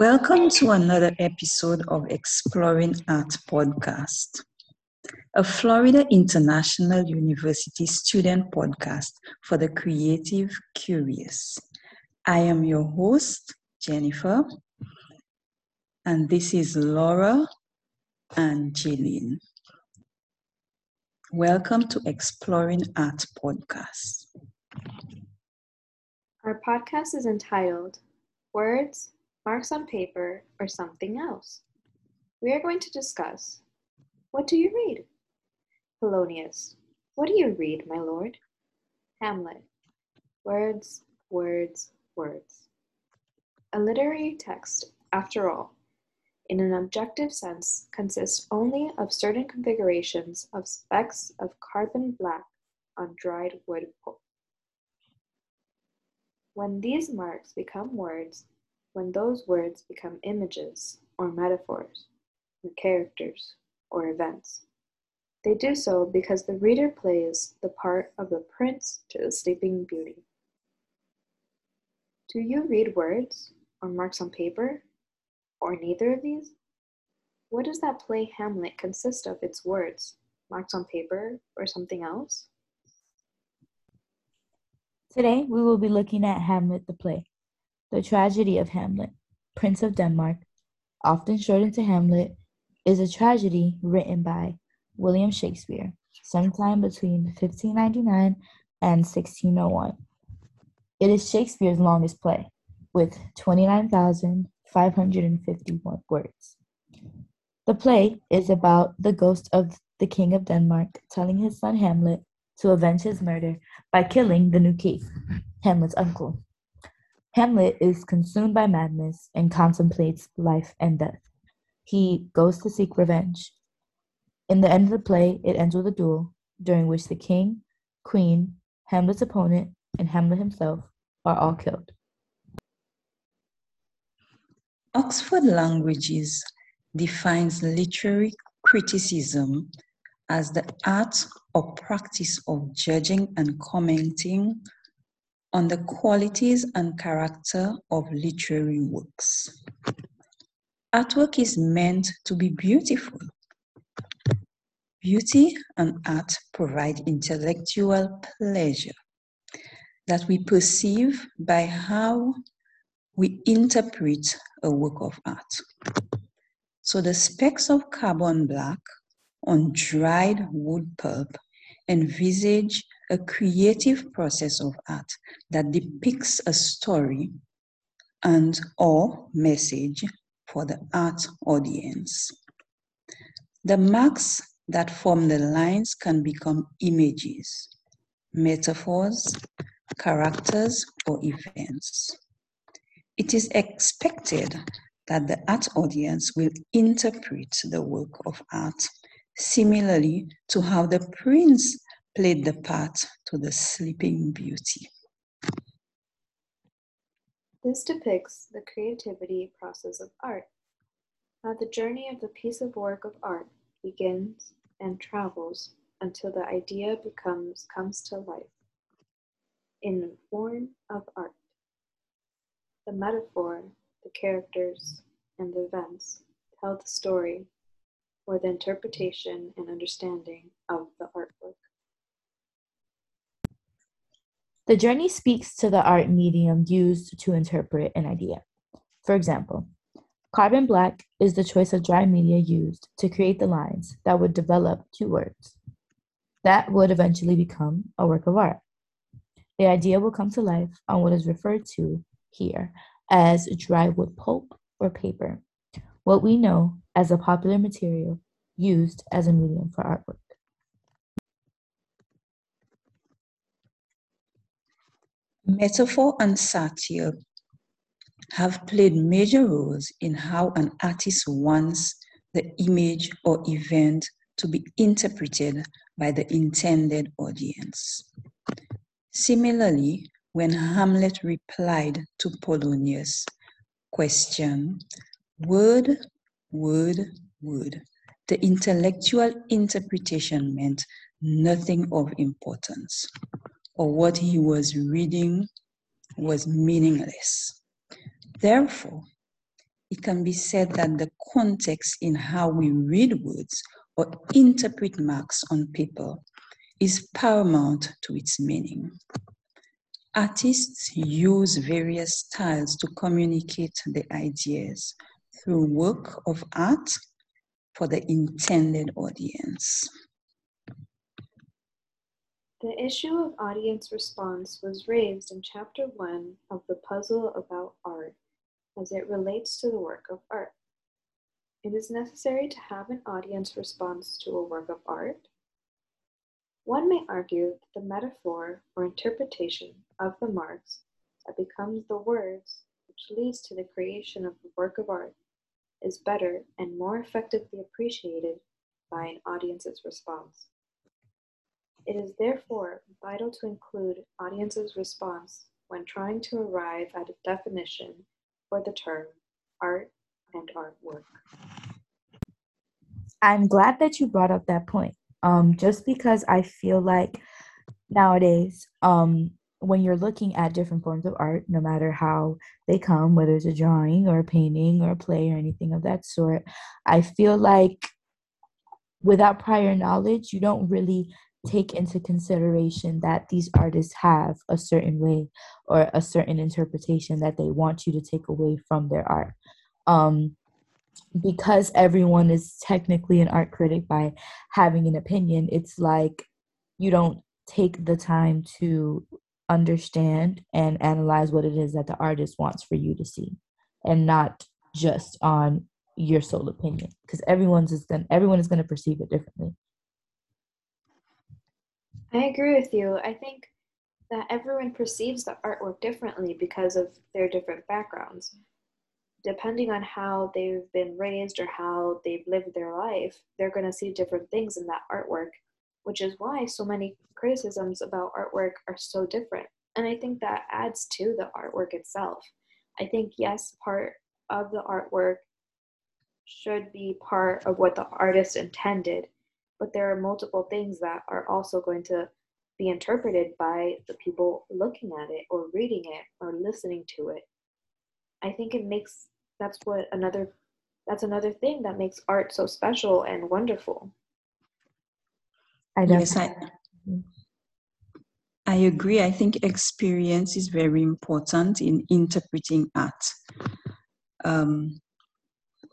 Welcome to another episode of Exploring Art podcast, a Florida International University student podcast for the creative curious. I am your host, Jennifer, and this is Laura and Jillian. Welcome to Exploring Art podcast. Our podcast is entitled Words, Marks on Paper, or Something Else. We are going to discuss What do you read? Polonius. What do you read, my lord? Hamlet. Words, words, words. A literary text, after all, in an objective sense, consists only of certain configurations of specks of carbon black on dried wood pulp. When these marks become words, when those words become images or metaphors, or characters or events, they do so because the reader plays the part of the prince to the sleeping beauty. Do you read words or marks on paper, or neither of these? What does that play Hamlet consist of its words, marks on paper, or something else? Today we will be looking at Hamlet the play. The tragedy of Hamlet, Prince of Denmark, often shortened to Hamlet, is a tragedy written by William Shakespeare sometime between 1599 and 1601. It is Shakespeare's longest play, with 29,551 words. The play is about the ghost of the King of Denmark telling his son Hamlet to avenge his murder by killing the new king, Hamlet's uncle. Hamlet is consumed by madness and contemplates life and death. He goes to seek revenge. In the end of the play, it ends with a duel during which the king, queen, Hamlet's opponent, and Hamlet himself are all killed. Oxford Languages defines literary criticism as the art or practice of judging and commenting on the qualities and character of literary works. Artwork is meant to be beautiful. Beauty and art provide intellectual pleasure that we perceive by how we interpret a work of art. So the specks of carbon black on dried wood pulp envisage a creative process of art that depicts a story and or message for the art audience. The marks that form the lines can become images, metaphors, characters, or events. It is expected that the art audience will interpret the work of art similarly to how the prince played the part to the sleeping beauty. This depicts the creativity process of art, how the journey of the piece of work of art begins and travels until the idea becomes comes to life in the form of art. The metaphor, the characters, and the events tell the story or the interpretation and understanding of the artwork. The journey speaks to the art medium used to interpret an idea. For example, carbon black is the choice of dry media used to create the lines that would develop two words. That would eventually become a work of art. The idea will come to life on what is referred to here as dry wood pulp or paper, what we know as a popular material used as a medium for artwork. Metaphor and satire have played major roles in how an artist wants the image or event to be interpreted by the intended audience. Similarly, when Hamlet replied to Polonius' question, word, word, word, the intellectual interpretation meant nothing of importance or what he was reading was meaningless. Therefore, it can be said that the context in how we read words or interpret marks on paper is paramount to its meaning. Artists use various styles to communicate the ideas through work of art for the intended audience. The issue of audience response was raised in Chapter 1 of The Puzzle About Art as it relates to the work of art. It is necessary to have an audience response to a work of art. One may argue that the metaphor or interpretation of the marks that becomes the words which leads to the creation of the work of art is better and more effectively appreciated by an audience's response. It is therefore vital to include audience's response when trying to arrive at a definition for the term art and artwork. I'm glad that you brought up that point. Um, just because I feel like nowadays, um, when you're looking at different forms of art, no matter how they come, whether it's a drawing or a painting or a play or anything of that sort, I feel like without prior knowledge, you don't really take into consideration that these artists have a certain way or a certain interpretation that they want you to take away from their art. Um, because everyone is technically an art critic by having an opinion, it's like you don't take the time to understand and analyze what it is that the artist wants for you to see and not just on your sole opinion because everyone's is going everyone is going to perceive it differently I agree with you. I think that everyone perceives the artwork differently because of their different backgrounds. Depending on how they've been raised or how they've lived their life, they're going to see different things in that artwork, which is why so many criticisms about artwork are so different. And I think that adds to the artwork itself. I think, yes, part of the artwork should be part of what the artist intended, but there are multiple things that are also going to be interpreted by the people looking at it or reading it or listening to it. I think it makes that's what another that's another thing that makes art so special and wonderful. I yes, I, I agree. I think experience is very important in interpreting art. Um,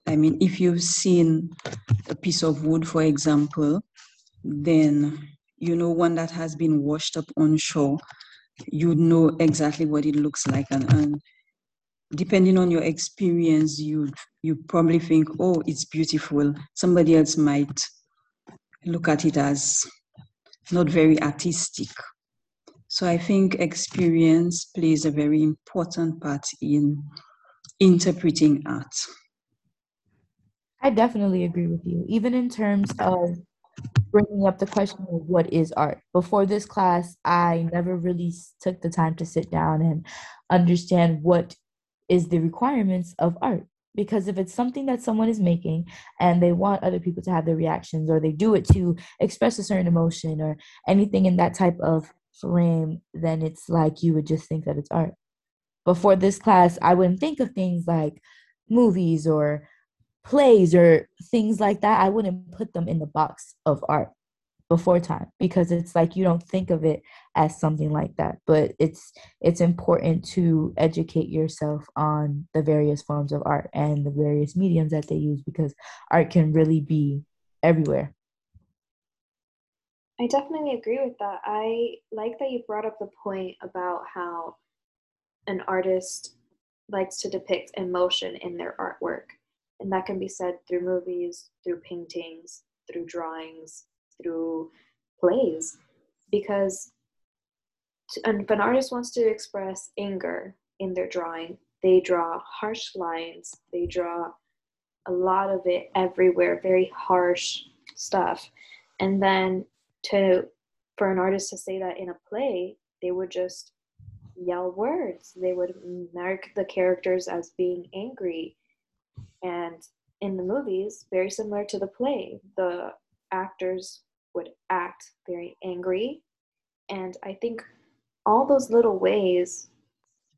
I mean, if you've seen a piece of wood, for example, then you know one that has been washed up on shore, you know exactly what it looks like. And, and depending on your experience, you you probably think, oh, it's beautiful. Somebody else might look at it as not very artistic. So I think experience plays a very important part in interpreting art. I definitely agree with you, even in terms of bringing up the question of what is art. Before this class, I never really took the time to sit down and understand what is the requirements of art. Because if it's something that someone is making and they want other people to have their reactions or they do it to express a certain emotion or anything in that type of frame, then it's like you would just think that it's art. Before this class, I wouldn't think of things like movies or plays or things like that, I wouldn't put them in the box of art before time because it's like you don't think of it as something like that but it's it's important to educate yourself on the various forms of art and the various mediums that they use because art can really be everywhere. I definitely agree with that. I like that you brought up the point about how an artist likes to depict emotion in their artwork and that can be said through movies, through paintings, through drawings, through plays. Because and if an artist wants to express anger in their drawing, they draw harsh lines, they draw a lot of it everywhere, very harsh stuff. And then to for an artist to say that in a play, they would just yell words. They would mark the characters as being angry and in the movies, very similar to the play, the actors would act very angry. And I think all those little ways,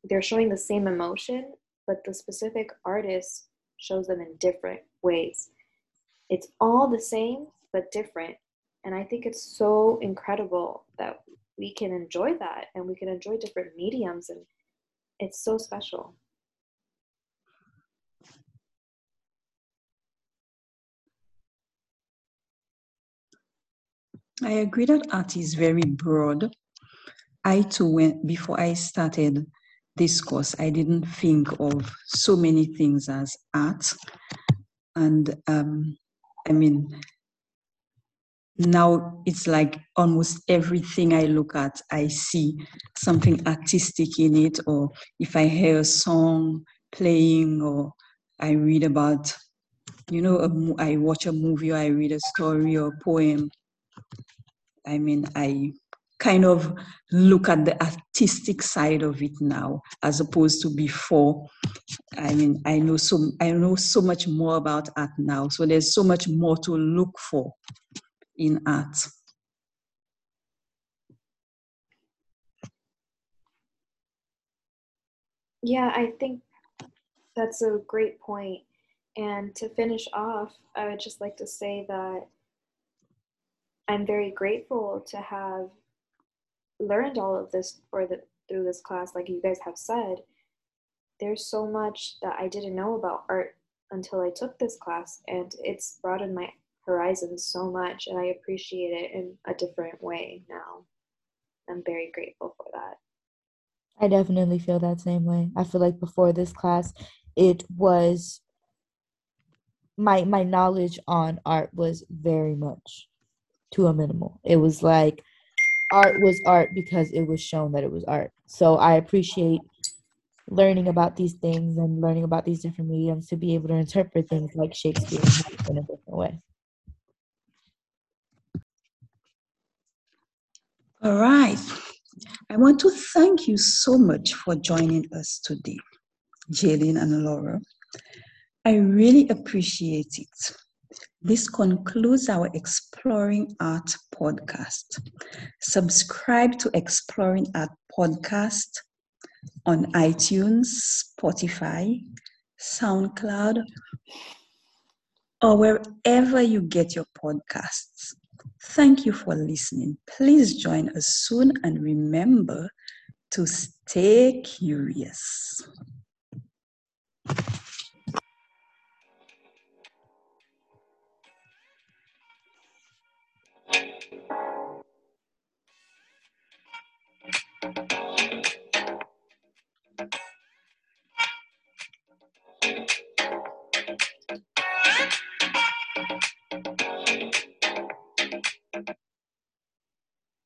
they're showing the same emotion, but the specific artist shows them in different ways. It's all the same, but different. And I think it's so incredible that we can enjoy that and we can enjoy different mediums, and it's so special. I agree that art is very broad. I too went before I started this course, I didn't think of so many things as art. And um, I mean, now it's like almost everything I look at, I see something artistic in it, or if I hear a song playing, or I read about, you know, a, I watch a movie, or I read a story or a poem. I mean, I kind of look at the artistic side of it now as opposed to before i mean i know so i know so much more about art now so there's so much more to look for in art yeah i think that's a great point. and to finish off i would just like to say that i'm very grateful to have learned all of this for the through this class like you guys have said. There's so much that i didn't know about art until i took this class and it's broadened my horizons so much and i appreciate it in a different way now. I'm very grateful for that. I definitely feel that same way. I feel like before this class it was my my knowledge on art was very much to a minimal it was like art was art because it was shown that it was art. So I appreciate learning about these things and learning about these different mediums to be able to interpret things like Shakespeare in a different way. All right. I want to thank you so much for joining us today, Jaylin and Laura. I really appreciate it. This concludes our Exploring Art podcast. Subscribe to Exploring Art podcast on iTunes, Spotify, SoundCloud, or wherever you get your podcasts. Thank you for listening. Please join us soon and remember to stay curious. Thank you.